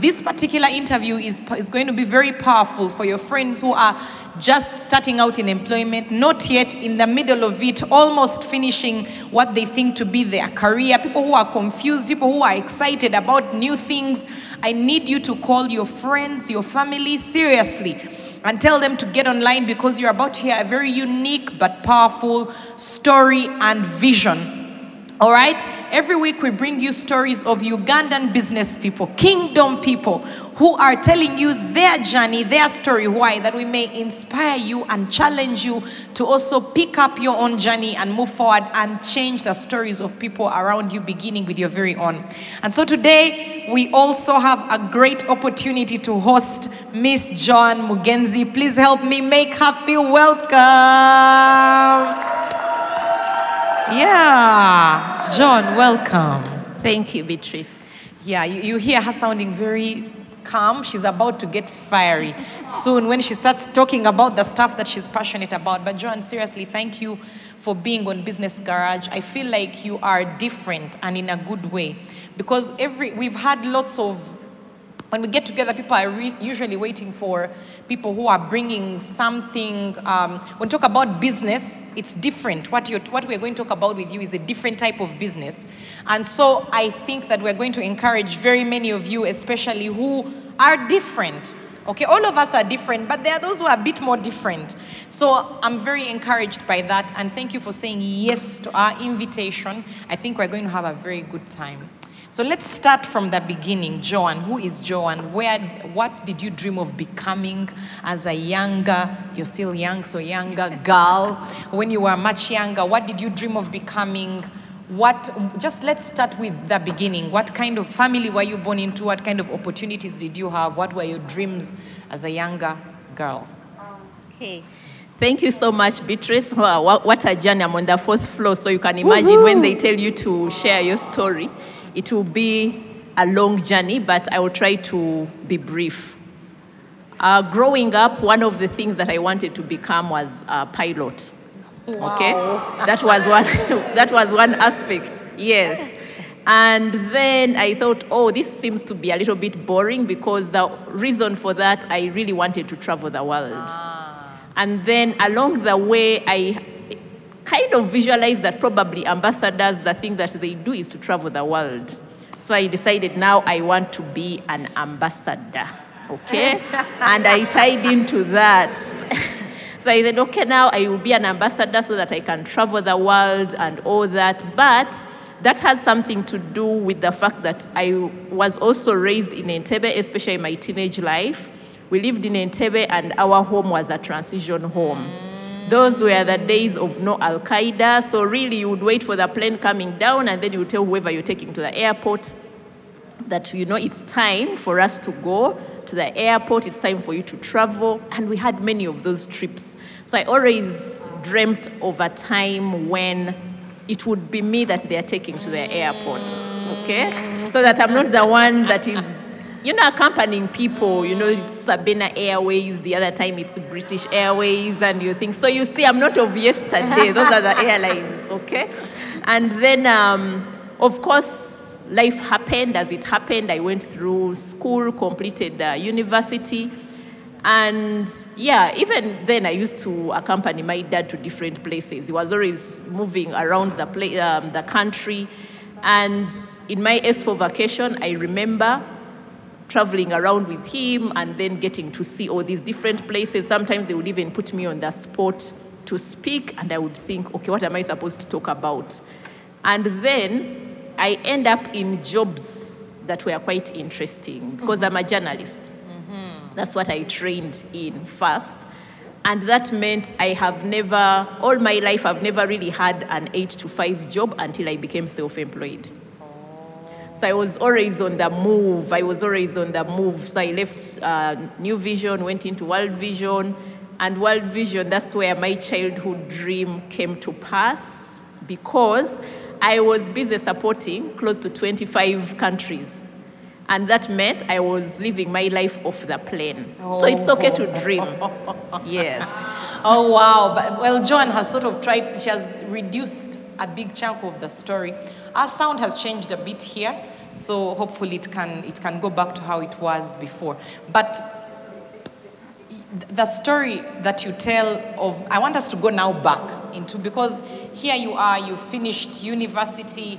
This particular interview is, is going to be very powerful for your friends who are just starting out in employment, not yet in the middle of it, almost finishing what they think to be their career, people who are confused, people who are excited about new things. I need you to call your friends, your family seriously and tell them to get online because you're about to hear a very unique but powerful story and vision. All right? Every week we bring you stories of Ugandan business people, kingdom people who are telling you their journey, their story. Why? That we may inspire you and challenge you to also pick up your own journey and move forward and change the stories of people around you, beginning with your very own. And so today we also have a great opportunity to host Miss Joan Mugenzi. Please help me make her feel welcome. Yeah, Joan, welcome. Thank you, Beatrice. Yeah, you, you hear her sounding very calm. She's about to get fiery soon when she starts talking about the stuff that she's passionate about. But, Joan, seriously, thank you for being on Business Garage. I feel like you are different and in a good way because every we've had lots of when we get together, people are re- usually waiting for people who are bringing something. Um, when we talk about business, it's different. What, what we're going to talk about with you is a different type of business. And so I think that we're going to encourage very many of you, especially who are different. Okay, all of us are different, but there are those who are a bit more different. So I'm very encouraged by that, and thank you for saying yes to our invitation. I think we're going to have a very good time. So let's start from the beginning. Joan, who is Joan? Where, what did you dream of becoming as a younger, you're still young, so younger girl? When you were much younger, what did you dream of becoming? What, just let's start with the beginning. What kind of family were you born into? What kind of opportunities did you have? What were your dreams as a younger girl? Okay. Thank you so much, Beatrice. Wow, what, what a journey. I'm on the fourth floor, so you can imagine when they tell you to share your story, it will be a long journey, but I will try to be brief. Uh, growing up, one of the things that I wanted to become was a pilot. Okay, that was one. that was one aspect. Yes, and then I thought, oh, this seems to be a little bit boring because the reason for that, I really wanted to travel the world. And then along the way, I kind of visualized that probably ambassadors, the thing that they do is to travel the world. So I decided now I want to be an ambassador, okay? and I tied into that. so I said, okay, now I will be an ambassador so that I can travel the world and all that. But that has something to do with the fact that I was also raised in Entebbe, especially in my teenage life. We lived in Entebbe, and our home was a transition home. Those were the days of no Al Qaeda. So, really, you would wait for the plane coming down, and then you would tell whoever you're taking to the airport that, you know, it's time for us to go to the airport, it's time for you to travel. And we had many of those trips. So, I always dreamt of a time when it would be me that they are taking to the airport, okay? So that I'm not the one that is, you know, accompanying people. You know, it's Sabena Airways, the other time it's British Airways, and you think, so you see, I'm not of yesterday. Those are the airlines, okay? And then, um, of course, life happened as it happened. I went through school, completed the university. And yeah, even then, I used to accompany my dad to different places. He was always moving around the, pla- um, the country. And in my S4 vacation, I remember traveling around with him and then getting to see all these different places. Sometimes they would even put me on the spot to speak, and I would think, okay, what am I supposed to talk about? And then I end up in jobs that were quite interesting because I'm a journalist. Mm-hmm. That's what I trained in first. And that meant I have never, all my life, I've never really had an eight to five job until I became self employed. So I was always on the move. I was always on the move. So I left uh, New Vision, went into World Vision, and World Vision, that's where my childhood dream came to pass because I was busy supporting close to 25 countries. And that meant I was living my life off the plane. So it's okay to dream. Yes. Oh wow! But well, Joan has sort of tried. She has reduced a big chunk of the story. Our sound has changed a bit here, so hopefully it can it can go back to how it was before. But the story that you tell of, I want us to go now back into because here you are, you finished university,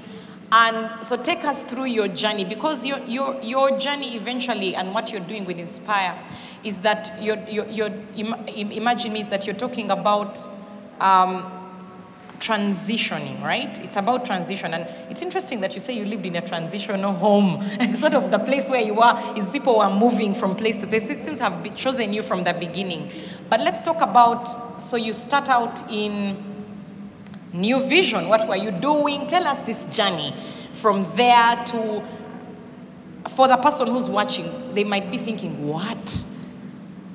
and so take us through your journey because your your your journey eventually and what you're doing with Inspire is that you're, you're, you're im- im- imagine me is that you're talking about um, transitioning, right? It's about transition. And it's interesting that you say you lived in a transitional home. sort of the place where you are is people who are moving from place to place. It seems to have chosen you from the beginning. But let's talk about so you start out in New Vision. What were you doing? Tell us this journey from there to for the person who's watching, they might be thinking, what?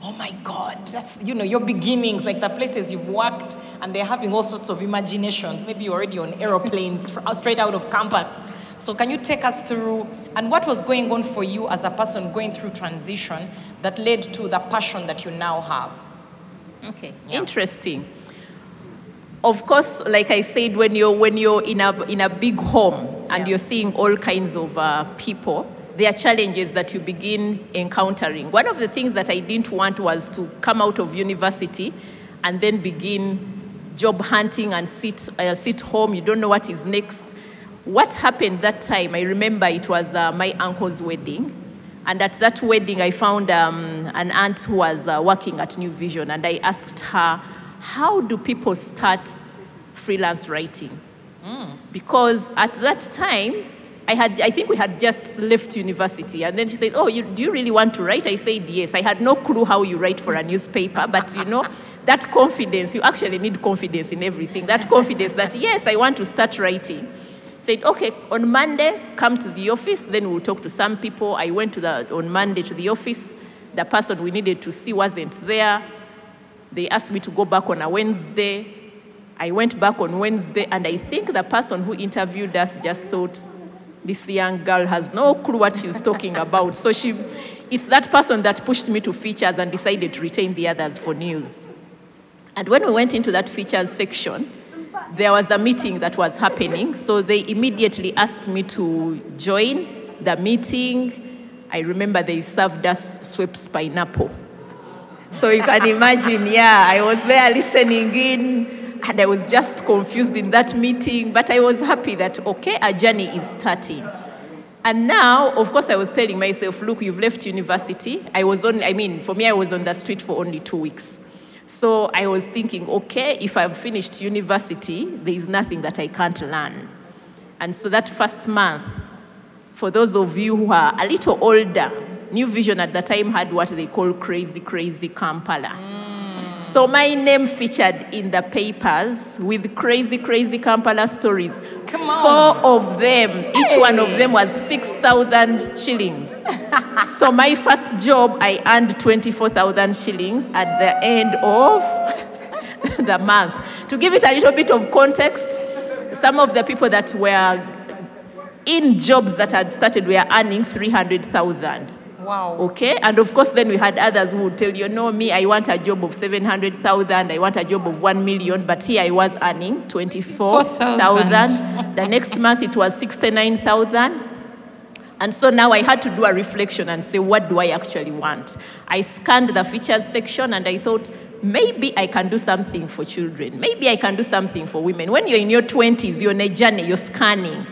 Oh my God, that's, you know, your beginnings, like the places you've worked, and they're having all sorts of imaginations. Maybe you're already on aeroplanes straight out of campus. So, can you take us through, and what was going on for you as a person going through transition that led to the passion that you now have? Okay, Yeah. interesting. Of course, like I said, when you're, when you're in, a, in a big home and Yeah. you're seeing all kinds of uh, people, there are challenges that you begin encountering. One of the things that I didn't want was to come out of university and then begin job hunting and sit, uh, sit home. You don't know what is next. What happened that time, I remember it was uh, my uncle's wedding. And at that wedding, I found um, an aunt who was uh, working at New Vision, and I asked her, How do people start freelance writing? Because at that time, I, had, I think we had just left university. And then she said, Oh, you, do you really want to write? I said, Yes. I had no clue how you write for a newspaper, but you know, that confidence, you actually need confidence in everything. That confidence that, yes, I want to start writing said, okay, on Monday, come to the office, then we'll talk to some people. I went to the, on Monday to the office. The person we needed to see wasn't there. They asked me to go back on a Wednesday. I went back on Wednesday, and I think the person who interviewed us just thought, this young girl has no clue what she's talking about. So she, it's that person that pushed me to features and decided to retain the others for news. And when we went into that features section, there was a meeting that was happening. So they immediately asked me to join the meeting. I remember they served us Schweppes pineapple. So you can imagine, yeah, I was there listening in and I was just confused in that meeting, but I was happy that, okay, a journey is starting. And now, of course, I was telling myself, look, you've left university. I was on, I mean, for me, I was on the street for only two weeks. So I was thinking, okay, if I've finished university, there is nothing that I can't learn. And so that first month, for those of you who are a little older, New Vision at the time had what they call Crazy Crazy Kampala. So my name featured in the papers with crazy, crazy Kampala stories. Come on. Four of them. Each one of them was 6,000 shillings. so my first job, I earned 24,000 shillings at the end of the month. To give it a little bit of context, some of the people that were in jobs that had started were earning 300,000. Wow. Okay, and of course, then we had others who would tell you, no, me, I want a job of 700,000, I want a job of 1 million, but here I was earning 24,000. the next month it was 69,000. And so now I had to do a reflection and say, what do I actually want? I scanned the features section and I thought, maybe I can do something for children. Maybe I can do something for women. When you're in your 20s, you're on a journey, you're scanning.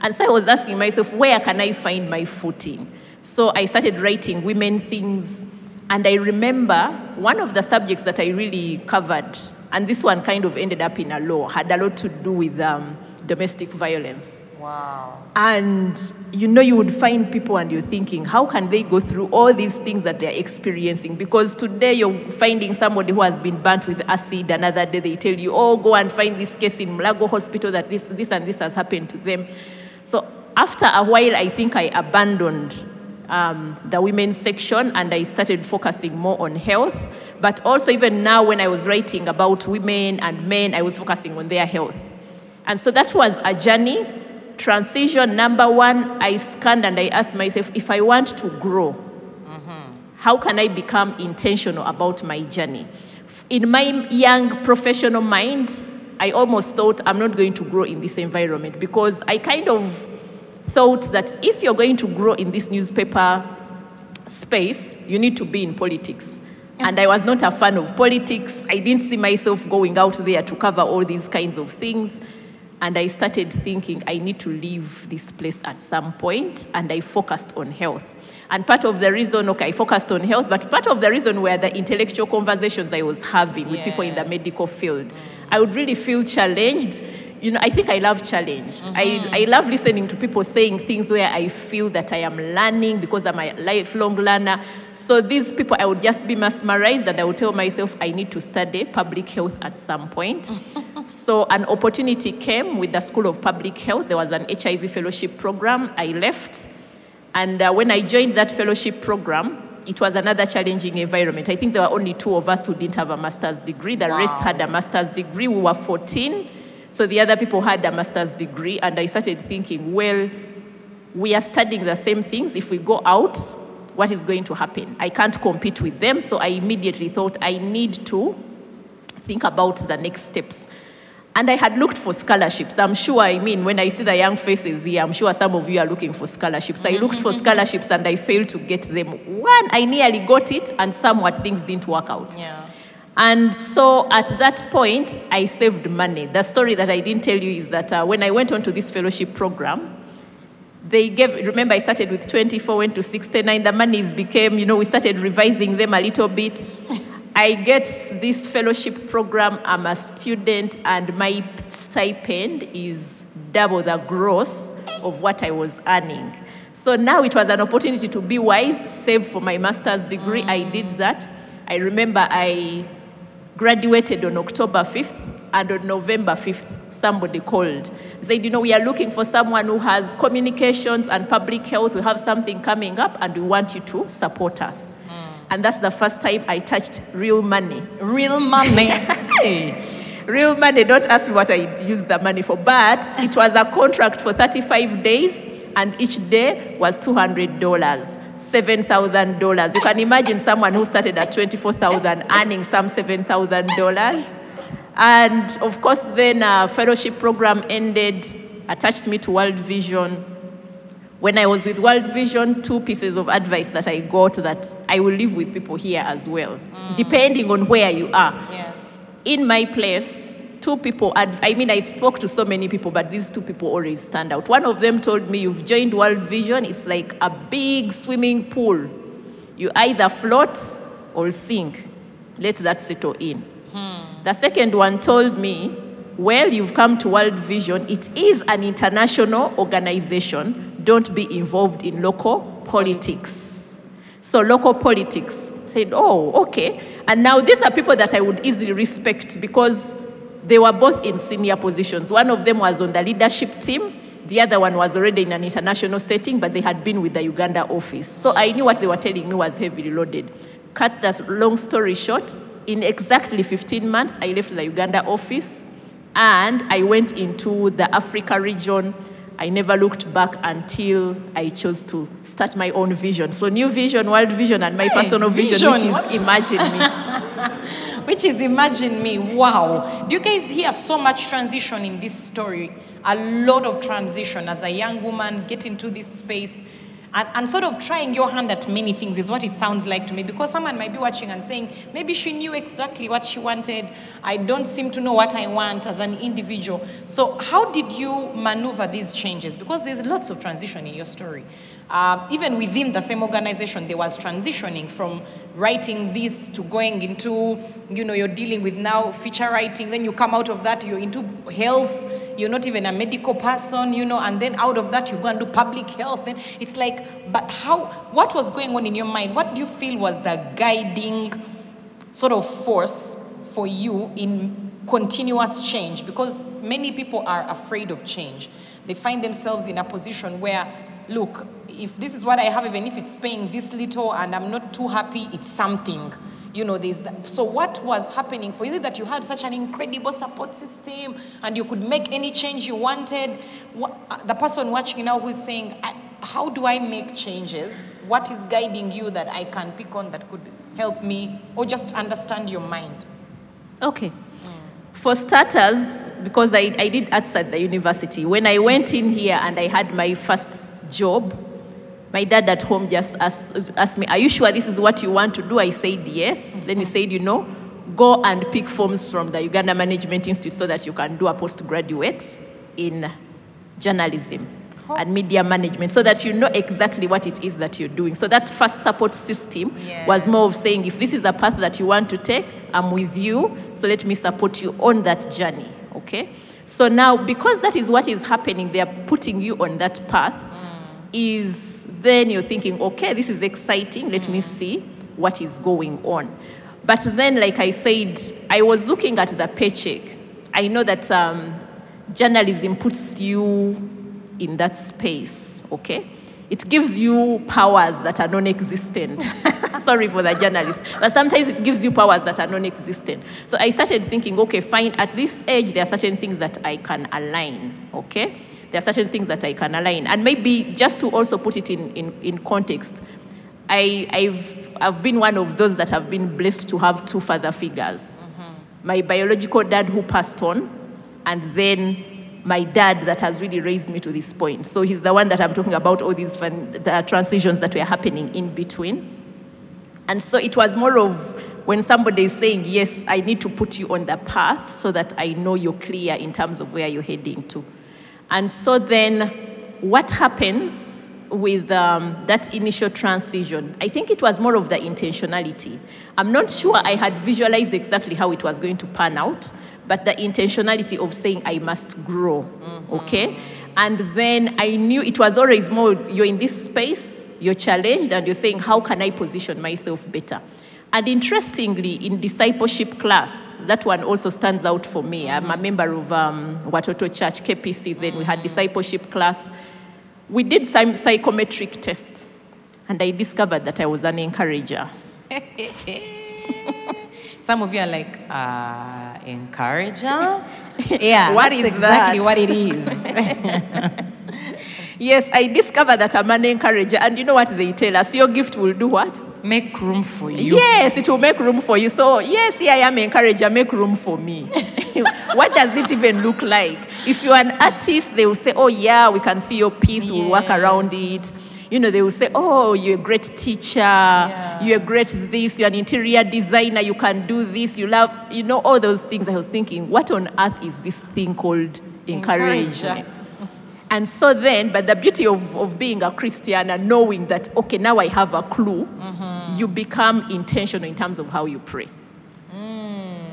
And so I was asking myself, where can I find my footing? So I started writing women things. And I remember one of the subjects that I really covered, and this one kind of ended up in a law, had a lot to do with um, domestic violence. Wow. And you know, you would find people and you're thinking, how can they go through all these things that they're experiencing? Because today you're finding somebody who has been burnt with acid, another day they tell you, oh, go and find this case in Mulago Hospital that this, this and this has happened to them. So after a while, I think I abandoned um, the women's section and I started focusing more on health. But also, even now, when I was writing about women and men, I was focusing on their health. And so that was a journey. Transition number one, I scanned and I asked myself if I want to grow, how can I become intentional about my journey? In my young professional mind, I almost thought I'm not going to grow in this environment because I kind of thought that if you're going to grow in this newspaper space, you need to be in politics. And I was not a fan of politics. I didn't see myself going out there to cover all these kinds of things. And I started thinking, I need to leave this place at some point, and I focused on health. And part of the reason, okay, I focused on health, but part of the reason were the intellectual conversations I was having with people in the medical field. I would really feel challenged. You know, I think I love challenge. I, I love listening to people saying things where I feel that I am learning because I'm a lifelong learner. So these people, I would just be mesmerized and I would tell myself I need to study public health at some point. so an opportunity came with the School of Public Health. There was an HIV fellowship program. I left. And uh, when I joined that fellowship program, it was another challenging environment. I think there were only two of us who didn't have a master's degree. The rest had a master's degree. We were 14. So the other people had a master's degree. And I started thinking, well, we are studying the same things. If we go out, what is going to happen? I can't compete with them. So I immediately thought I need to think about the next steps. And I had looked for scholarships. I'm sure, I mean, when I see the young faces here, I'm sure some of you are looking for scholarships. I looked for mm-hmm. scholarships and I failed to get them. One, I nearly got it, and somewhat things didn't work out. Yeah. And so at that point, I saved money. The story that I didn't tell you is that uh, when I went on to this fellowship program, they gave, remember, I started with 24, went to 69. The monies became, you know, we started revising them a little bit. I get this fellowship program. I'm a student, and my stipend is double the gross of what I was earning. So now it was an opportunity to be wise, save for my master's degree. I did that. I remember I graduated on October 5th, and on November 5th, somebody called. Said, you know, we are looking for someone who has communications and public health. We have something coming up, and we want you to support us. Hmm. And that's the first time I touched real money. Real money. Hey. Real money, don't ask me what I used the money for, but it was a contract for 35 days, and each day was $200, $7,000. You can imagine someone who started at 24,000 earning some $7,000. And of course, then a fellowship program ended, attached me to World Vision. When I was with World Vision, two pieces of advice that I got that I will leave with people here as well, mm. depending on where you are Yes. in my place, two people, ad- I mean, I spoke to so many people, but these two people always stand out. One of them told me, You've joined World Vision, it's like a big swimming pool. You either float or sink. Let that settle in. Hmm. The second one told me, Well, you've come to World Vision, it is an international organization. Don't be involved in local politics. So local politics said, oh, okay. And now these are people that I would easily respect because they were both in senior positions. One of them was on the leadership team. The other one was already in an international setting, but they had been with the Uganda office. So I knew what they were telling me was heavily loaded. Cut the long story short, in exactly 15 months, I left the Uganda office and I went into the Africa region. I never looked back until I chose to start my own vision. So, new vision, world vision, and my Hey, personal vision, vision, which is? Imagine Me. Which is imagine me. Wow. Do you guys hear so much transition in this story? A lot of transition as a young woman, getting to this space. And, and sort of trying your hand at many things is what it sounds like to me because someone might be watching and saying, maybe she knew exactly what she wanted. I don't seem to know what I want as an individual. So, how did you maneuver these changes? Because there's lots of transition in your story. Uh, even within the same organization, there was transitioning from writing this to going into, you know, you're dealing with now feature writing. Then you come out of that, you're into health. You're not even a medical person, you know, and then out of that, you go and do public health. And it's like, but how, what was going on in your mind? What do you feel was the guiding sort of force for you in continuous change? Because many people are afraid of change. they find themselves in a position where, look, if this is what I have, even if it's paying this little and I'm not too happy, it's something. You know, that. So, what was happening for you? Is it that you had such an incredible support system and you could make any change you wanted? What, uh, the person watching now who's saying, How do I make changes? What is guiding you that I can pick on that could help me or just understand your mind? Okay. For starters, because I, I did arts at the university, when I went in here and I had my first job, my dad at home just asked, asked me, Are you sure this is what you want to do? I said, Yes. Then he said, You know, go and pick forms from the Uganda Management Institute so that you can do a postgraduate in journalism and media management so that you know exactly what it is that you're doing. So that first support system was more of saying, if this is a path that you want to take, I'm with you, so let me support you on that journey, okay? So now, because that is what is happening, they are putting you on that path, is then you're thinking, okay, this is exciting, let me see what is going on. But then, like I said, I was looking at the paycheck. I know that um, journalism puts you in that space, okay? It gives you powers that are non existent. Sorry for the journalists, but sometimes it gives you powers that are non existent. So I started thinking, okay, fine, at this age, there are certain things that I can align, okay? There are certain things that I can align. And maybe just to also put it in, in, in context, I, I've, I've been one of those that have been blessed to have two father figures. Mm-hmm. My biological dad who passed on, and then my dad that has really raised me to this point. So he's the one that I'm talking about all these fun, the transitions that were happening in between. And so it was more of when somebody is saying, Yes, I need to put you on the path so that I know you're clear in terms of where you're heading to. And so then what happens with um, that initial transition? I think it was more of the intentionality. I'm not sure I had visualized exactly how it was going to pan out, but the intentionality of saying, I must grow, okay? And then I knew it was always more, you're in this space, you're challenged, and you're saying, How can I position myself better? And interestingly, in discipleship class, that one also stands out for me. I'm a member of um, Watoto Church, KPC, then we had discipleship class. We did some psychometric test, and I discovered that I was an encourager. Some of you are like, uh, encourager? yeah, What is exactly that? what it is. Yes, I discovered that I'm an encourager, and you know what they tell us? Your gift will do what? Make room for you. Yes, it will make room for you. So, yes, here I am encourager, make room for me. what does it even look like? If you're an artist, they will say, oh, yeah, we can see your piece, we'll work around it. You know, they will say, oh, you're a great teacher, you're a great this, you're an interior designer, you can do this, you love, you know, all those things. I was thinking, what on earth is this thing called encouragement? And so then, but the beauty of, of being a Christian and knowing that, okay, now I have a clue, mm-hmm. you become intentional in terms of how you pray.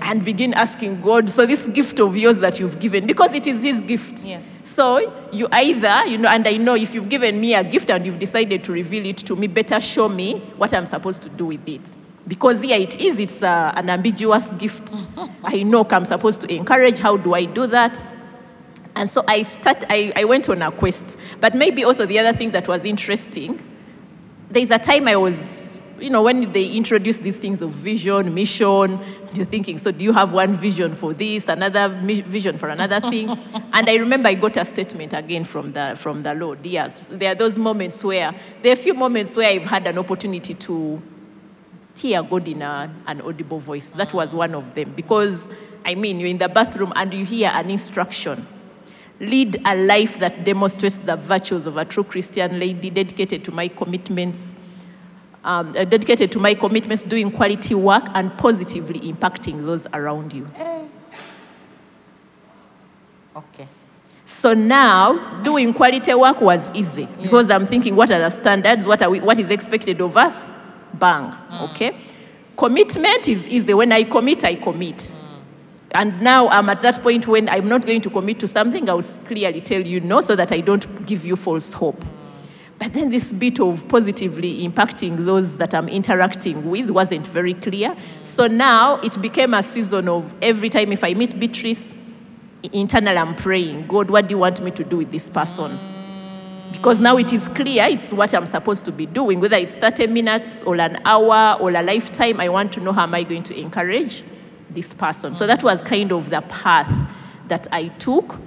And begin asking God, so this gift of yours that you've given, because it is His gift. Yes. So you either, you know, and I know if you've given me a gift and you've decided to reveal it to me, better show me what I'm supposed to do with it. Because yeah, it is, it's uh, an ambiguous gift. I know I'm supposed to encourage. How do I do that? And so I, start, I, I went on a quest. But maybe also the other thing that was interesting, there's a time I was, you know, when they introduce these things of vision, mission, you're thinking, so do you have one vision for this, another mi- vision for another thing? and I remember I got a statement again from the, from the Lord. Yes, there are those moments where, there are a few moments where I've had an opportunity to hear God in a, an audible voice. That was one of them. Because, I mean, you're in the bathroom and you hear an instruction lead a life that demonstrates the virtues of a true Christian lady, dedicated to my commitments, um, uh, dedicated to my commitments, doing quality work, and positively impacting those around you. Okay. So now, doing quality work was easy because I'm thinking, what are the standards? What, are we, what is expected of us? Bang. Okay. Commitment is easy. When I commit, I commit. And now I'm at that point when I'm not going to commit to something, I will clearly tell you no so that I don't give you false hope. But then this bit of positively impacting those that I'm interacting with wasn't very clear. So now it became a season of every time if I meet Beatrice, internally I'm praying, God, what do you want me to do with this person? Because now it is clear it's what I'm supposed to be doing, whether it's 30 minutes or an hour or a lifetime. I want to know how am I going to encourage this person. So that was kind of the path that I took.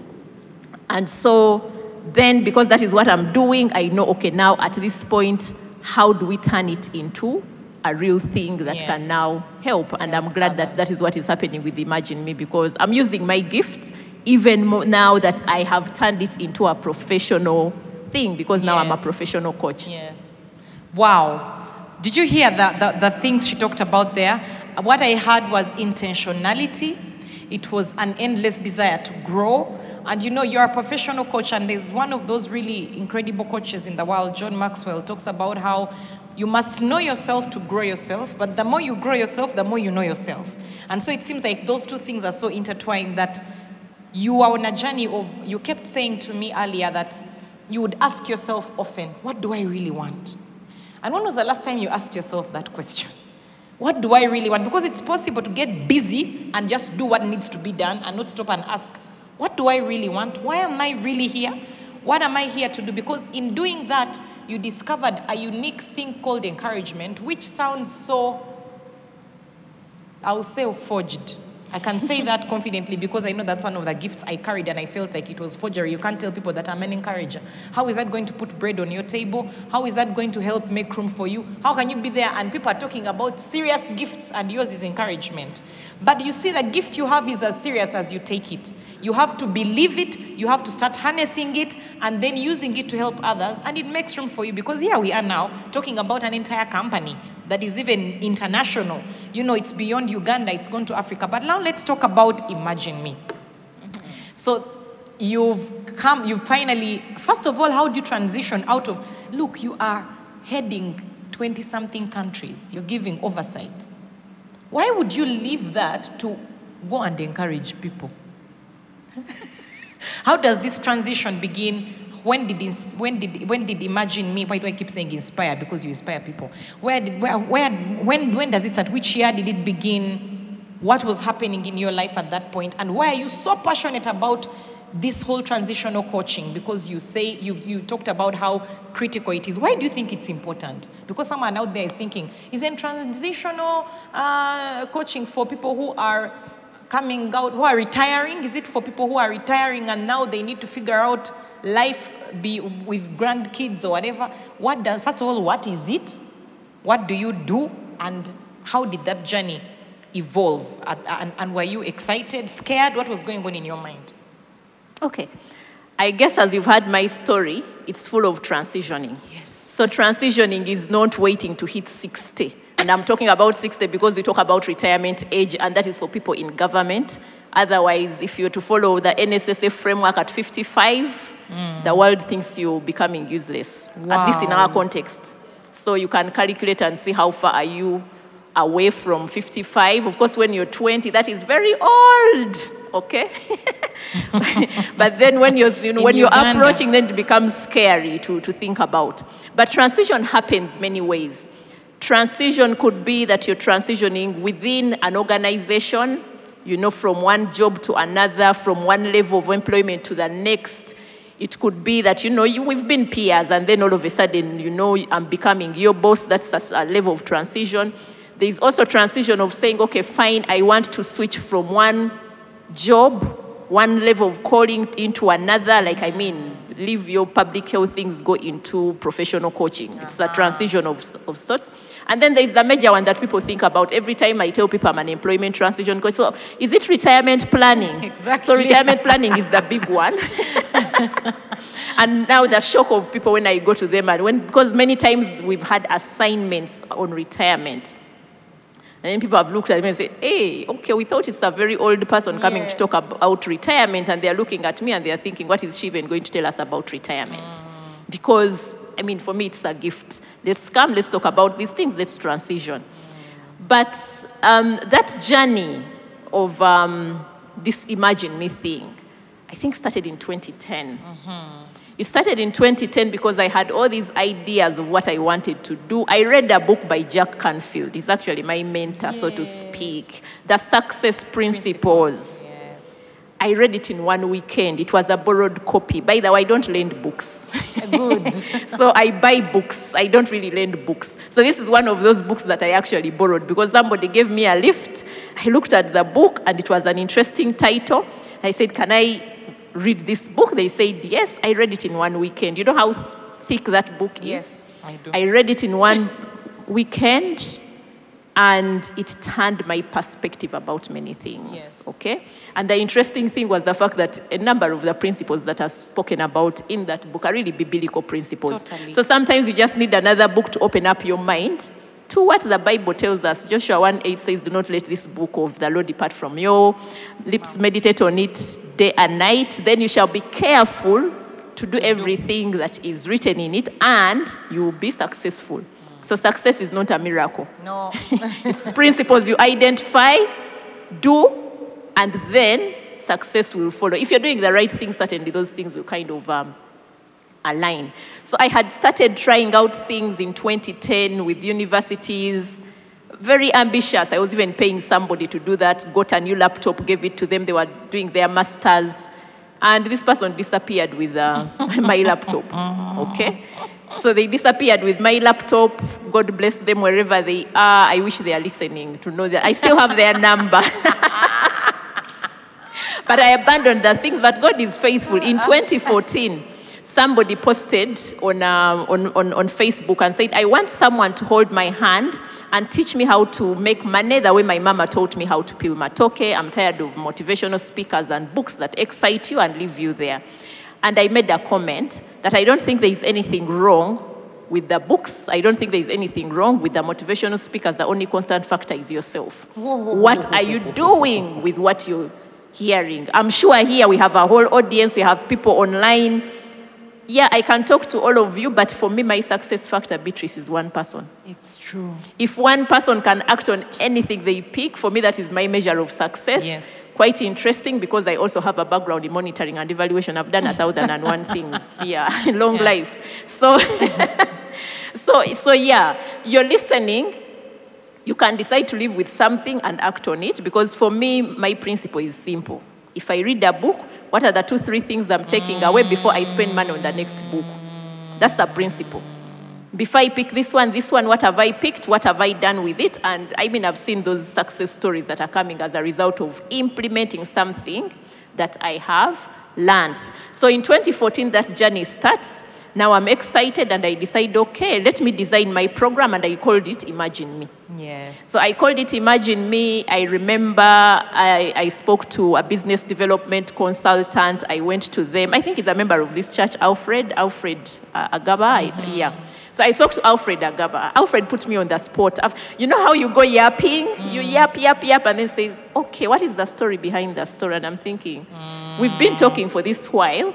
And so then, because that is what I'm doing, I know, okay, now at this point, how do we turn it into a real thing that Yes. can now help? And I'm glad that that is what is happening with Imagine Me because I'm using my gift even more now that I have turned it into a professional thing because now I'm a professional coach. Yes. Wow. Did you hear the, the, the things she talked about there? What I heard was intentionality. It was an endless desire to grow. And you know, you're a professional coach, and there's one of those really incredible coaches in the world, John Maxwell, talks about how you must know yourself to grow yourself, but the more you grow yourself, the more you know yourself. And so it seems like those two things are so intertwined that you are on a journey of, you kept saying to me earlier that you would ask yourself often, what do I really want? And when was the last time you asked yourself that question? What do I really want? Because it's possible to get busy and just do what needs to be done and not stop and ask, what do I really want? Why am I really here? What am I here to do? Because in doing that, you discovered a unique thing called encouragement, which sounds so I will say forged. I can say that confidently because I know that's one of the gifts I carried and I felt like it was forgery. You can't tell people that I'm an encourager. How is that going to put bread on your table? How is that going to help make room for you? How can you be there and people are talking about serious gifts and yours is encouragement? But you see, the gift you have is as serious as you take it. You have to believe it, you have to start harnessing it, and then using it to help others, and it makes room for you because here we are now talking about an entire company that is even international. You know, it's beyond Uganda, it's gone to Africa. But now let's talk about Imagine Me. So you've come, you finally, first of all, how do you transition out of, look, you are heading 20 something countries, you're giving oversight. Why would you leave that to go and encourage people? How does this transition begin? When did, when did, when did Imagine Me, why do I keep saying inspire? Because you inspire people. Where did, where, where, when, when does it start? Which year did it begin? What was happening in your life at that point? And why are you so passionate about this whole transitional coaching? Because you say, you, you talked about how critical it is. Why do you think it's important? Because someone out there is thinking, isn't transitional uh, coaching for people who are coming out, who are retiring? Is it for people who are retiring and now they need to figure out life be with grandkids or whatever? What does, first of all, what is it? What do you do? And how did that journey evolve? And, and, and were you excited, scared? What was going on in your mind? Okay. I guess as you've heard my story, it's full of transitioning. Yes. So transitioning is not waiting to hit 60. And I'm talking about 60 because we talk about retirement age, and that is for people in government. Otherwise, if you're to follow the NSSF framework at 55, hmm. the world thinks you're becoming useless, at least in our context. So you can calculate and see how far are you away from 55. Of course, when you're 20, that is very old, okay? but then when you're, you know, when you're approaching, then it becomes scary to, to think about. But transition happens many ways. Transition could be that you're transitioning within an organization, you know, from one job to another, from one level of employment to the next. It could be that, you know, you, we've been peers and then all of a sudden, you know, I'm becoming your boss. That's a level of transition. There's also transition of saying, okay, fine, I want to switch from one job, one level of calling into another. Like, I mean, leave your public health things, go into professional coaching. It's a ah. transition of, of sorts. And then there's the major one that people think about. Every time I tell people I'm an employment transition coach, so is it retirement planning? Exactly. So retirement planning is the big one. and now the shock of people when I go to them, and when, because many times we've had assignments on retirement. And then people have looked at me and said, hey, okay, we thought it's a very old person coming to talk about retirement. And they're looking at me and they're thinking, what is she even going to tell us about retirement? Because, I mean, for me, it's a gift. Let's come, let's talk about these things, let's transition. But um, that journey of um, this Imagine Me thing, I think started in 2010. It started in 2010 because I had all these ideas of what I wanted to do. I read a book by Jack Canfield. He's actually my mentor, so to speak. The Success Principles. Yes. I read it in one weekend. It was a borrowed copy. By the way, I don't lend books. Good. so I buy books. I don't really lend books. So this is one of those books that I actually borrowed because somebody gave me a lift. I looked at the book and it was an interesting title. I said, Can I read this book? They said, Yes. I read it in one weekend. You know how thick that book is? Yes, I do. I read it in one weekend and it turned my perspective about many things. Yes. Okay? And the interesting thing was the fact that a number of the principles that are spoken about in that book are really biblical principles. Totally. So sometimes you just need another book to open up your mind to what the Bible tells us. Joshua 1 8 says, Do not let this book of the Lord depart from your lips, meditate on it day and night. Then you shall be careful to do everything that is written in it, and you will be successful. So success is not a miracle. No. It's principles you identify, do, and then success will follow. If you're doing the right things, certainly those things will kind of um, align. So I had started trying out things in 2010 with universities. Very ambitious. I was even paying somebody to do that. Got a new laptop, gave it to them. They were doing their masters. And this person disappeared with uh, my laptop. Okay? So they disappeared with my laptop. God bless them wherever they are. I wish they are listening to know that I still have their number. but I abandoned the things. But God is faithful. In 2014, somebody posted on, um, on, on, on Facebook and said, I want someone to hold my hand and teach me how to make money the way my mama taught me how to peel matoke. I'm tired of motivational speakers and books that excite you and leave you there. And I made a comment that I don't think there is anything wrong with the books. I don't think there is anything wrong with the motivational speakers. The only constant factor is yourself. What are you doing with what you're hearing? I'm sure here we have a whole audience, we have people online. Yeah, I can talk to all of you, but for me, my success factor, Beatrice, is one person. it's true. If one person can act on anything they pick, for me, that is my measure of success. Yes. Quite interesting because I also have a background in monitoring and evaluation. I've done a thousand and one things. Yeah, long Yeah. life. So, so, so yeah, you're listening. You can decide to live with something and act on it because for me, my principle is simple. If I read a book, what are the two, three things I'm taking away before I spend money on the next book? That's a principle. Before I pick this one, this one, what have I picked? What have I done with it? And I mean, I've seen those success stories that are coming as a result of implementing something that I have learned. So in 2014, that journey starts. Now I'm excited and I decide, okay, let me design my program, and I called it Imagine Me. Yes. So I called it Imagine Me. I remember I, I spoke to a business development consultant. I went to them. I think he's a member of this church, Alfred, Alfred uh, Agaba. I- yeah. So I spoke to Alfred Agaba. Alfred put me on the spot. You know how you go yapping? You mm. yap, yap, yap, and then says, okay, what is the story behind the story? And I'm thinking, we've been mm. talking for this while,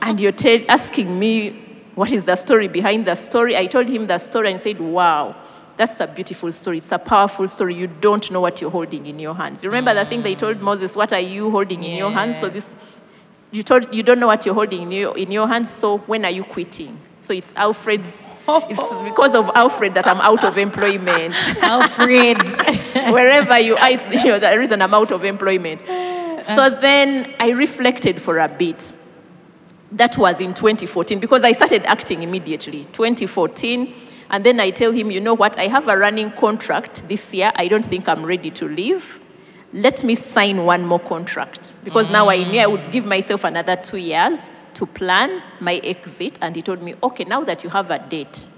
and you're asking me what is the story behind the story. I told him the story and said, wow, that's a beautiful story. It's a powerful story. You don't know what you're holding in your hands. You remember the thing they mm. told Moses, what are you holding in your hands? So this, you, told, you don't know what you're holding in your, in your hands, so when are you quitting? So it's Alfred's, it's because of Alfred that I'm out of employment. Alfred. Wherever you are, you know, there is an amount of employment. So then I reflected for a bit. That was in 2014 because I started acting immediately. 2014. And then I tell him, you know what, I have a running contract this year. I don't think I'm ready to leave. Let me sign one more contract. Because now I knew I would give myself another two years to plan my exit. And he told me, okay, now that you have a date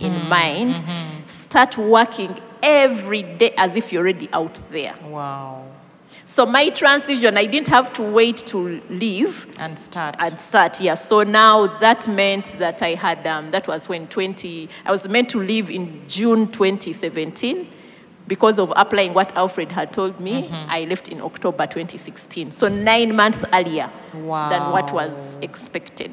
in mind, start working every day as if you're already out there. wow. So my transition, I didn't have to wait to leave And start. and start. Yeah. So now that meant that I had. Um, that was when 20. I was meant to leave in June 2017. Because of applying what Alfred had told me, mm-hmm. I left in October 2016. So nine months earlier than what was expected.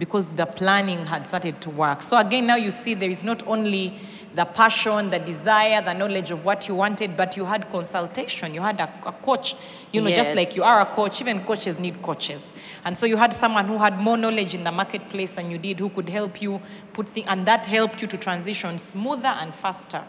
because the planning had started to work. So again, now you see there is not only the passion, the desire, the knowledge of what you wanted, but you had consultation. You had a, a coach, you know, just like you are a coach, even coaches need coaches. And so you had someone who had more knowledge in the marketplace than you did, who could help you put things, and that helped you to transition smoother and faster.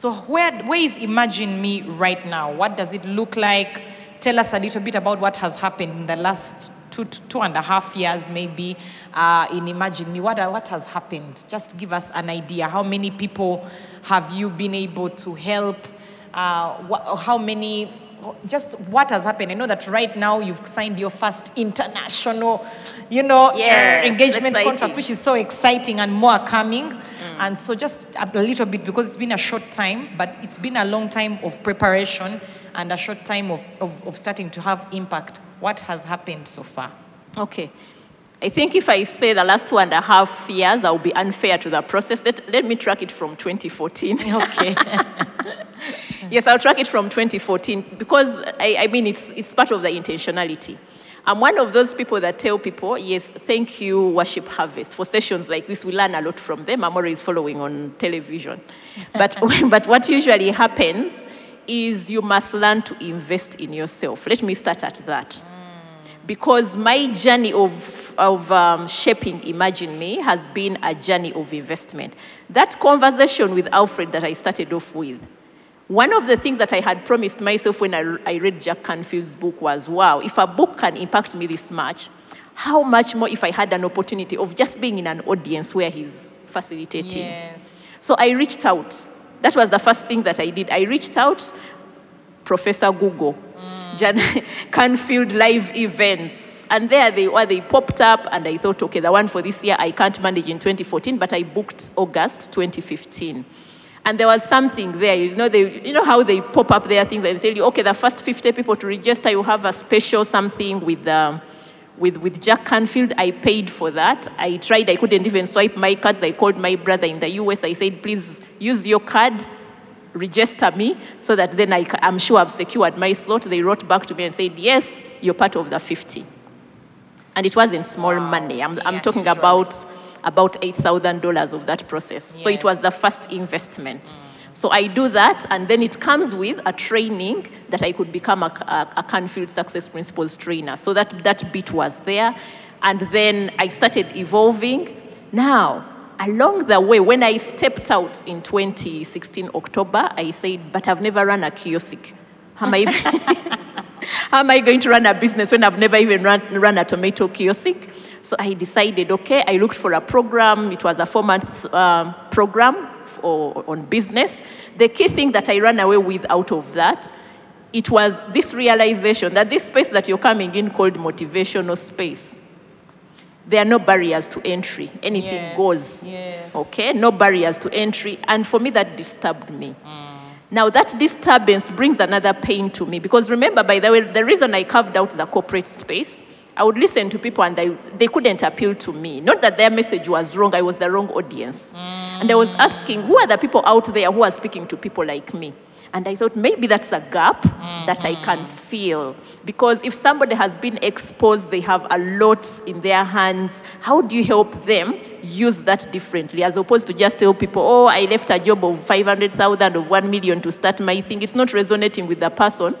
So where, where is Imagine Me right now? What does it look like? tell us a little bit about what has happened in the last two, two and a half years, maybe, uh, in Imagine Me. What, what has happened? Just give us an idea. How many people have you been able to help? Uh, wha- how many? Just what has happened? I know that right now you've signed your first international, you know, Yes, uh, engagement exciting. contract, which is so exciting, and more are coming. Mm. And so, just a little bit because it's been a short time, but it's been a long time of preparation and a short time of, of, of starting to have impact. What has happened so far? Okay. I think if I say the last two and a half years, I'll be unfair to the process. Let, let me track it from 2014. Okay. yes, I'll track it from 2014 because I, I mean, it's, it's part of the intentionality. I'm one of those people that tell people, yes, thank you, Worship Harvest. For sessions like this, we learn a lot from them. I'm always following on television. But, but what usually happens is you must learn to invest in yourself. Let me start at that. Because my journey of, of um, shaping Imagine Me has been a journey of investment. That conversation with Alfred that I started off with, one of the things that I had promised myself when I, I read Jack Canfield's book was wow, if a book can impact me this much, how much more if I had an opportunity of just being in an audience where he's facilitating? yes. So I reached out. That was the first thing that I did. I reached out, Professor Google, mm. Jan Canfield live events. And there they were, they popped up, and I thought, okay, the one for this year I can't manage in 2014, but I booked August 2015. And there was something there, you know, they, you know how they pop up there things and say, you, okay, the first 50 people to register, you have a special something with, um, with, with Jack Canfield. I paid for that. I tried, I couldn't even swipe my cards. I called my brother in the US. I said, please use your card, register me, so that then I, I'm sure I've secured my slot. They wrote back to me and said, yes, you're part of the 50. And it wasn't small money. I'm, I'm talking sure. about about $8,000 of that process. So it was the first investment. So I do that, and then it comes with a training that I could become a, a, a Canfield Success Principles trainer. So that, that bit was there. And then I started evolving. Now, along the way, when I stepped out in 2016 October, I said, but I've never run a kiosk. How am I, how am I going to run a business when I've never even run, run a tomato kiosk? So I decided, okay, I looked for a program. It was a four month um, program for, on business. The key thing that I ran away with out of that, it was this realization that this space that you're coming in called motivational space, there are no barriers to entry. Anything Yes, goes. yes. Okay, no barriers to entry. And for me, that disturbed me. Now, that disturbance brings another pain to me because remember, by the way, the reason I carved out the corporate space, I would listen to people and they, they couldn't appeal to me. Not that their message was wrong, I was the wrong audience. And I was asking, who are the people out there who are speaking to people like me? And I thought maybe that's a gap that I can mm-hmm. fill. Because if somebody has been exposed, they have a lot in their hands, how do you help them use that differently? As opposed to just tell people, oh, I left a job of 500,000 of 1 million to start my thing. It's not resonating with the person.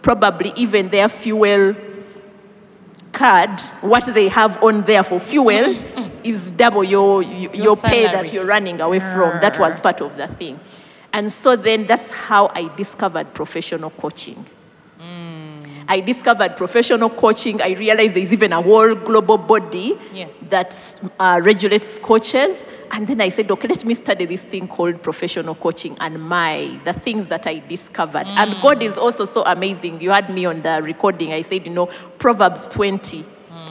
Probably even their fuel card, what they have on there for fuel, mm-hmm. is double your, your, your pay that you're running away from. That was part of the thing. And so then that's how I discovered professional coaching. I discovered professional coaching. I realized there's even a whole global body Yes. that uh, regulates coaches. And then I said, okay, let me study this thing called professional coaching and my, the things that I discovered. And God is also so amazing. You had me on the recording. I said, you know, Proverbs 20,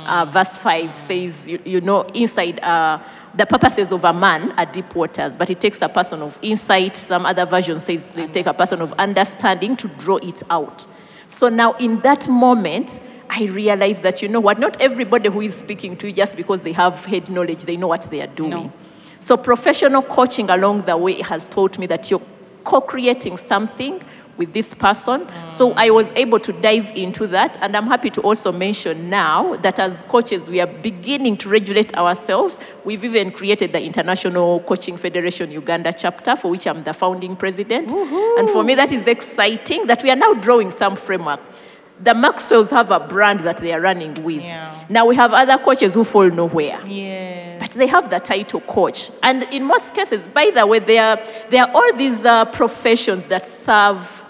uh, verse 5 says, you, you know, inside, uh, the purposes of a man are deep waters, but it takes a person of insight. Some other version says they take a person of understanding to draw it out. So now, in that moment, I realized that, you know what, not everybody who is speaking to you just because they have head knowledge, they know what they are doing. No. So, professional coaching along the way has taught me that you're co creating something with this person. So, I was able to dive into that. And I'm happy to also mention now that as coaches, we are beginning to regulate ourselves. We've even created the International Coaching Federation Uganda chapter, for which I'm the founding president. And for me, that is exciting that we are now drawing some framework. The Maxwells have a brand that they are running with. Yeah. Now we have other coaches who fall nowhere Yes. but they have the title coach. And in most cases, by the way, there are, there are all these uh, professions that serve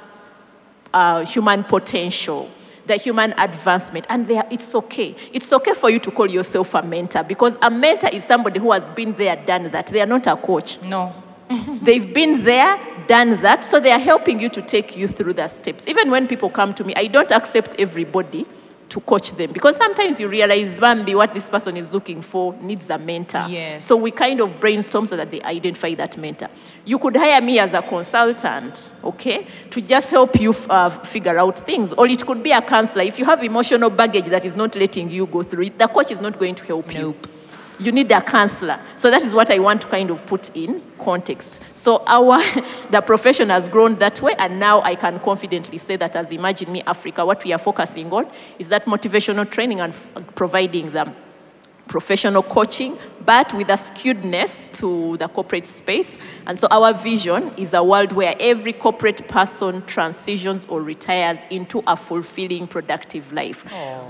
uh, human potential. the human advancement. And they are, it's okay. It's okay for you to call yourself a mentor because a mentor is somebody who has been there, done that. They are not a coach. No. They've been there, done that, so they are helping you to take you through the steps. Even when people come to me, I don't accept everybody to coach them because sometimes you realize, Bambi, what this person is looking for needs a mentor. Yes. So we kind of brainstorm so that they identify that mentor. You could hire me as a consultant, okay, to just help you uh, figure out things, or it could be a counselor. If you have emotional baggage that is not letting you go through it, the coach is not going to help Nope. you need a counselor. So that is what I want to kind of put in context. So our the profession has grown that way, and now I can confidently say that as Imagine Me Africa, what we are focusing on is that motivational training and f- providing them professional coaching, but with a skewedness to the corporate space. And so our vision is a world where every corporate person transitions or retires into a fulfilling, productive life.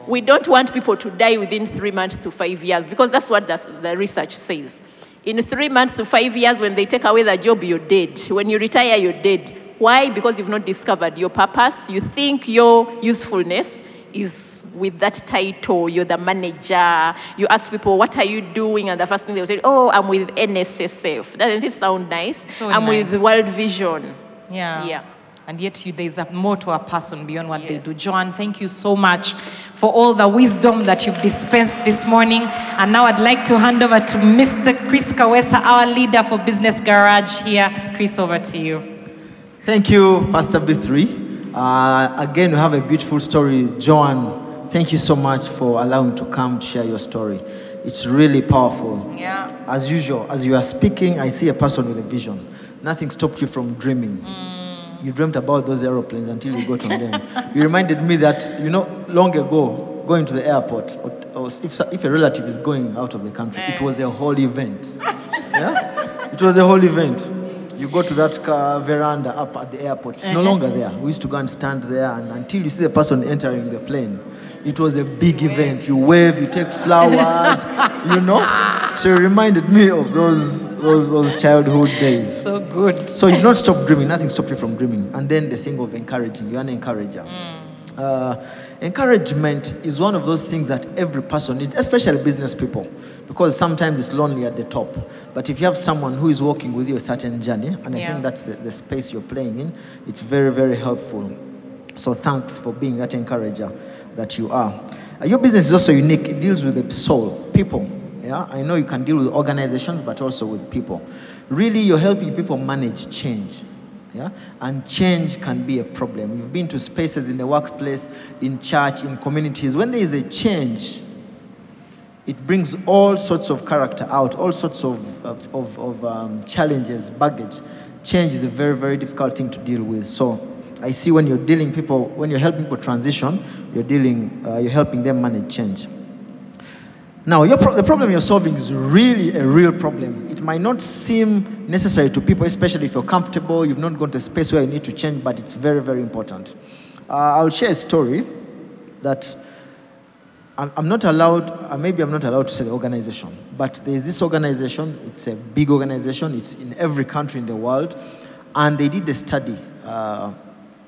We don't want people to die within three months to five years because that's what the, the research says. In three months to five years, when they take away the job, you're dead. When you retire, you're dead. Why? Because you've not discovered your purpose. You think your usefulness is with that title, you're the manager. You ask people, what are you doing? And the first thing they will say, oh, I'm with NSSF. Doesn't it sound nice? So I'm with nice. World Vision. Yeah. Yeah. And yet you, there's a more to a person beyond what they do. Joan, thank you so much for all the wisdom that you've dispensed this morning. And now I'd like to hand over to Mr. Chris Kawesa, our leader for Business Garage here. Chris, over to you. Thank you, Pastor B3. Uh, again, we have a beautiful story. Joan, thank you so much for allowing to come to share your story. It's really powerful. Yeah. As usual, as you are speaking, I see a person with a vision. Nothing stopped you from dreaming. Mm. You dreamt about those aeroplanes until you got on them. you reminded me that, you know, long ago, going to the airport, or, or if, if a relative is going out of the country, it was a whole event. yeah? It was a whole event. You go to that car veranda up at the airport. It's no uh-huh. longer there. We used to go and stand there, and until you see the person entering the plane, it was a big event. You wave, you take flowers, you know. So it reminded me of those those, those childhood days. So good. So you don't stop dreaming. Nothing stopped you from dreaming. And then the thing of encouraging. You're an encourager. Uh, encouragement is one of those things that every person needs, especially business people, because sometimes it's lonely at the top. But if you have someone who is walking with you a certain journey, and I Yeah. think that's the, the space you're playing in, it's very, very helpful. So thanks for being that encourager that you are. Uh, your business is also unique. It deals with the soul, people. Yeah, I know you can deal with organizations, but also with people. Really, you're helping people manage change. Yeah, and change can be a problem. You've been to spaces in the workplace, in church, in communities. When there is a change, it brings all sorts of character out, all sorts of, of, of, of um, challenges, baggage. Change is a very, very difficult thing to deal with. So I see when you're dealing people, when you're helping people transition, you're dealing, uh, you're helping them manage change. Now, pro- the problem you're solving is really a real problem. It might not seem necessary to people, especially if you're comfortable, you've not gone to a space where you need to change, but it's very, very important. Uh, I'll share a story that I'm, I'm not allowed, uh, maybe I'm not allowed to say the organization, but there's this organization, it's a big organization, it's in every country in the world, and they did a study. Uh,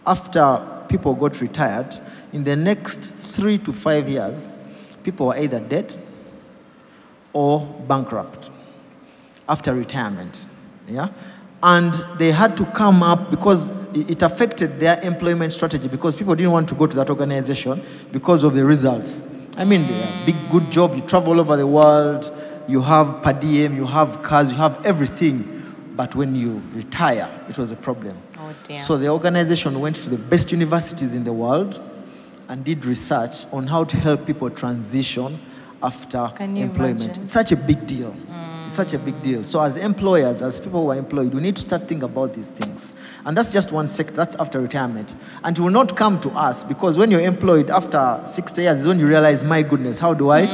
after people got retired, in the next three to five years, people were either dead or bankrupt after retirement. Yeah? And they had to come up because it affected their employment strategy because people didn't want to go to that organization because of the results. I mean, big, good job, you travel all over the world, you have per diem, you have cars, you have everything. But when you retire, it was a problem. So the organization went to the best universities in the world and did research on how to help people transition after employment. imagine? It's such a big deal. It's such a big deal. So as employers, as people who are employed, we need to start thinking about these things. And that's just one sector, that's after retirement. And it will not come to us because when you're employed after 60 years is when you realize, my goodness, how do I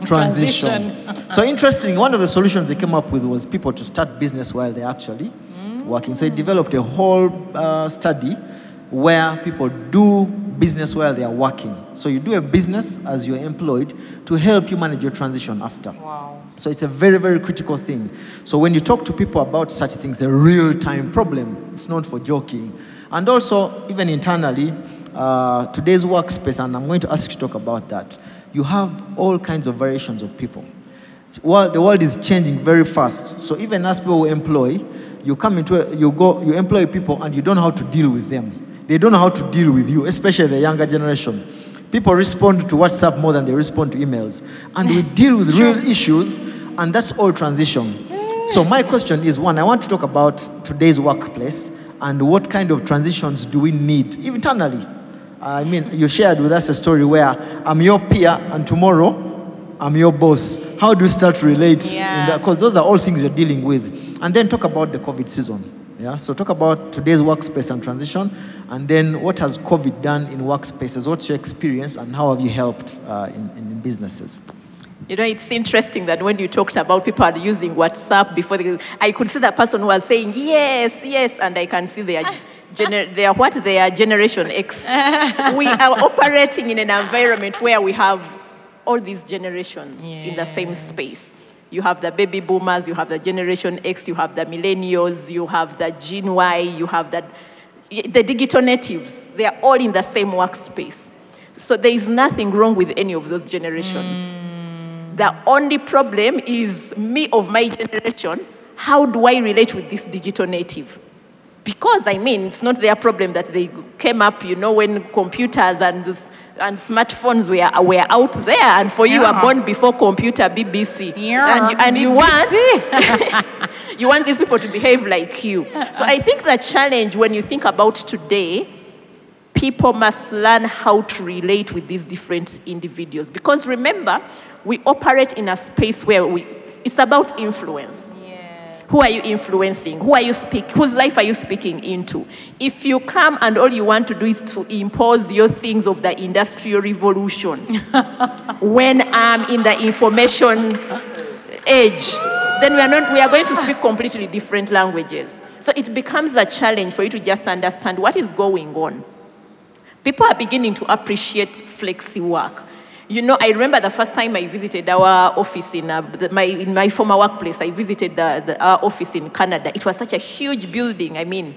transition? so interesting, one of the solutions they came up with was people to start business while they're actually working. So he developed a whole uh, study where people do business while they are working. So you do a business as you're employed to help you manage your transition after. Wow. So it's a very, very critical thing. So when you talk to people about such things, a real time problem, it's not for joking. And also, even internally, uh, today's workspace, and I'm going to ask you to talk about that. You have all kinds of variations of people. Well, the world is changing very fast. So even as people who employ, you come into a, you go, you employ people, and you don't know how to deal with them. They don't know how to deal with you, especially the younger generation. People respond to WhatsApp more than they respond to emails, and we deal with real issues, and that's all transition. So my question is one, I want to talk about today's workplace and what kind of transitions do we need internally. I mean, you shared with us a story where I'm your peer and tomorrow I'm your boss. How do you start to relate? Yeah. Because those are all things you're dealing with. And then talk about the COVID season. Yeah. So talk about today's workspace and transition, and then what has COVID done in workspaces? What's your experience, and how have you helped uh, in, in businesses? You know, it's interesting that when you talked about people are using WhatsApp before, they, I could see that person was saying yes, yes, and I can see their, gener- their what are generation X. we are operating in an environment where we have all these generations in the same space. You have the baby boomers, you have the generation X, you have the millennials, you have the Gen Y, you have the, the digital natives. They are all in the same workspace. So there is nothing wrong with any of those generations. Mm. The only problem is me of my generation. How do I relate with this digital native? Because I mean, it's not their problem that they came up, you know, when computers and, this- and smartphones were, were out there, and for you, you Yeah. are born before computer, BBC. Yeah, and you, and you want you want these people to behave like you. So I think the challenge when you think about today, people must learn how to relate with these different individuals. Because remember, we operate in a space where we, it's about influence. Who are you influencing? Who are you speak? Whose life are you speaking into? If you come and all you want to do is to impose your things of the industrial revolution, when I'm in the information age, then we are not we are going to speak completely different languages. So it becomes a challenge for you to just understand what is going on. People are beginning to appreciate flexi work. You know, I remember the first time I visited our office in, uh, the, my, in my former workplace, I visited the, the, our office in Canada. It was such a huge building. I mean,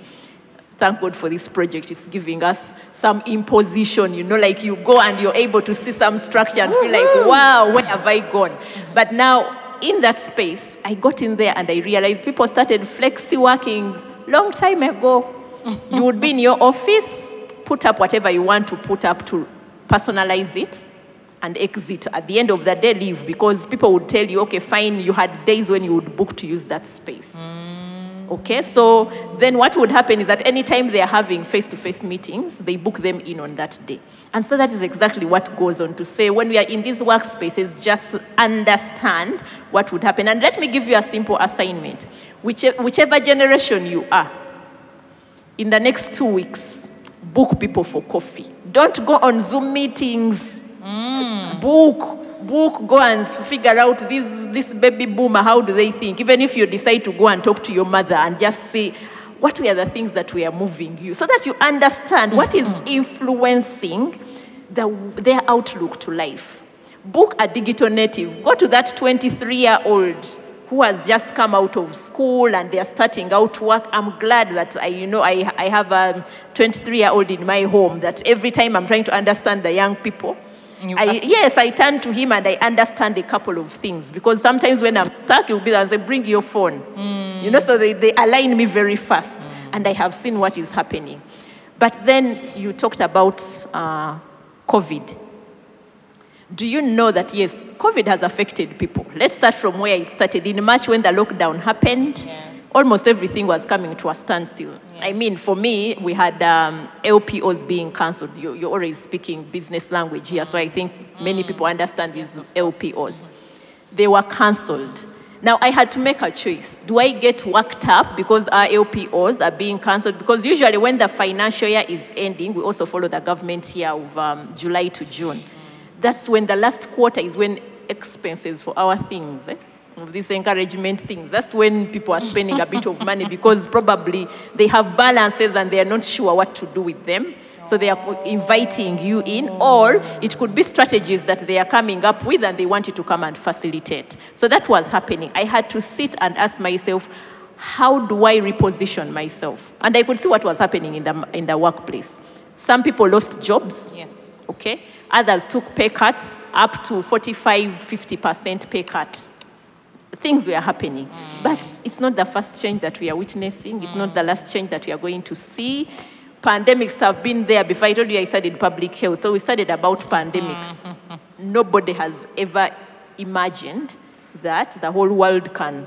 thank God for this project. It's giving us some imposition, you know, like you go and you're able to see some structure and feel like, wow, where have I gone? But now, in that space, I got in there and I realized people started flexi working long time ago. you would be in your office, put up whatever you want to put up to personalize it and exit at the end of the day leave because people would tell you okay fine you had days when you would book to use that space okay so then what would happen is that anytime they are having face-to-face meetings they book them in on that day and so that is exactly what goes on to say when we are in these workspaces just understand what would happen and let me give you a simple assignment Whiche- whichever generation you are in the next two weeks, book people for coffee. Don't go on Zoom meetings. Book, book, go and figure out this, this baby boomer, how do they think? Even if you decide to go and talk to your mother and just say, what were the things that were moving you? So that you understand what is mm-hmm. influencing the, their outlook to life. Book a digital native. Go to that 23 year old who has just come out of school and they're starting out work. I'm glad that I, you know, I, I have a 23 year old in my home that every time I'm trying to understand the young people, I, yes, I turn to him and I understand a couple of things because sometimes when I'm stuck, he'll be there and say, bring your phone. You know, so they, they align me very fast and I have seen what is happening. But then you talked about uh, COVID. Do you know that, yes, COVID has affected people? Let's start from where it started. In March, when the lockdown happened, Yes. Almost everything was coming to a standstill. I mean, for me, we had um, LPOs being cancelled. You, you're already speaking business language here, so I think many people understand these LPOs. They were cancelled. Now, I had to make a choice. Do I get worked up because our LPOs are being cancelled? Because usually, when the financial year is ending, we also follow the government year of um, July to June. That's when the last quarter is when expenses for our things, eh, of these encouragement things, that's when people are spending a bit of money because probably they have balances and they are not sure what to do with them. So they are inviting you in, or it could be strategies that they are coming up with and they want you to come and facilitate. So that was happening. I had to sit and ask myself, how do I reposition myself? And I could see what was happening in the, in the workplace. Some people lost jobs. Yes. Okay. Others took pay cuts up to 45, 50% pay cut. Things were happening. Mm. But it's not the first change that we are witnessing. It's not mm. the last change that we are going to see. Pandemics have been there before. I told you I studied public health. So we studied about pandemics. Mm. Nobody has ever imagined that the whole world can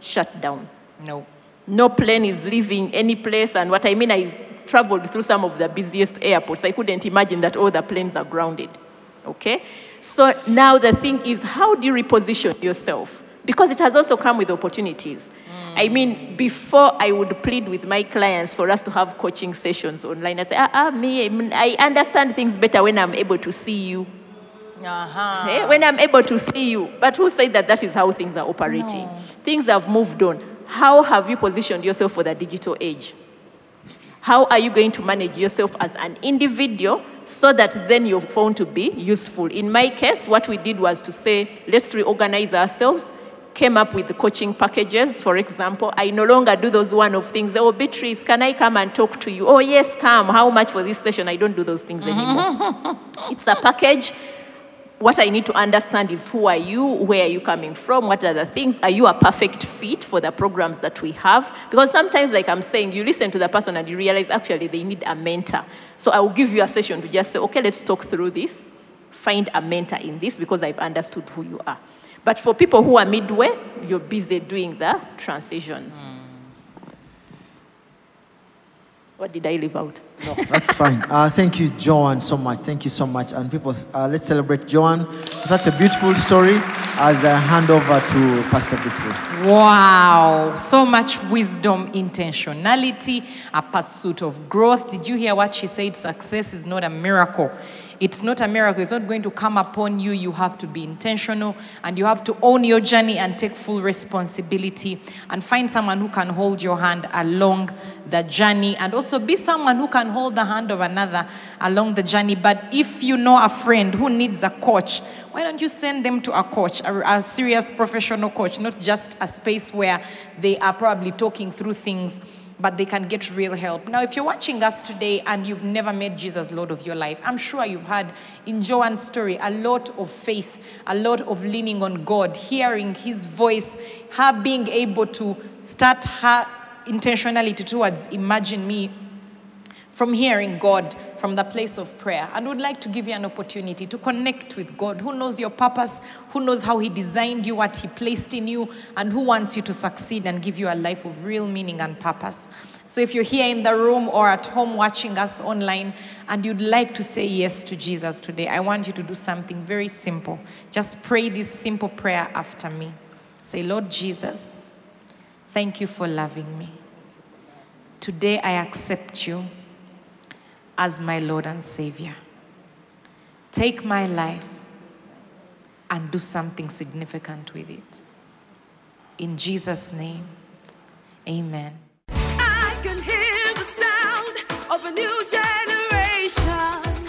shut down. No. No plane is leaving any place. And what I mean, I traveled through some of the busiest airports. I couldn't imagine that all the planes are grounded. Okay? So now the thing is, how do you reposition yourself? Because it has also come with opportunities. I mean, before I would plead with my clients for us to have coaching sessions online, I say, ah, ah, me, I mean, I understand things better when I'm able to see you. Uh-huh. Eh, When I'm able to see you. But who said that that is how things are operating? Things have moved on. How have you positioned yourself for the digital age? How are you going to manage yourself as an individual so that then you're found to be useful? In my case, what we did was to say, let's reorganize ourselves, came up with the coaching packages, for example. I no longer do those one of things. Oh, Beatrice, can I come and talk to you? Oh, yes, come. How much for this session? I don't do those things anymore. Mm-hmm. it's a package what I need to understand is who are you, where are you coming from, what are the things, are you a perfect fit for the programs that we have? Because sometimes, like I'm saying, you listen to the person and you realize actually they need a mentor. So I will give you a session to just say, okay, let's talk through this, find a mentor in this because I've understood who you are. But for people who are midway, you're busy doing the transitions. What did I leave out? That's fine. Uh, thank you, Joanne, so much. Thank you so much. And people, uh, let's celebrate Joanne. Such a beautiful story as I hand over to Pastor Guthrie. Wow, so much wisdom, intentionality, a pursuit of growth. Did you hear what she said? Success is not a miracle. It's not a miracle. It's not going to come upon you. You have to be intentional and you have to own your journey and take full responsibility and find someone who can hold your hand along the journey and also be someone who can hold the hand of another along the journey. But if you know a friend who needs a coach, why don't you send them to a coach, a, a serious professional coach, not just a space where they are probably talking through things, but they can get real help. Now, if you're watching us today and you've never made Jesus Lord of your life, I'm sure you've had in Joanne's story a lot of faith, a lot of leaning on God, hearing his voice, her being able to start her intentionality towards imagine me from hearing God from the place of prayer and would like to give you an opportunity to connect with God who knows your purpose, who knows how He designed you, what He placed in you, and who wants you to succeed and give you a life of real meaning and purpose. So if you're here in the room or at home watching us online and you'd like to say yes to Jesus today, I want you to do something very simple. Just pray this simple prayer after me. Say, Lord Jesus, thank you for loving me. Today I accept you as my Lord and Savior. Take my life and do something significant with it. In Jesus' name, amen.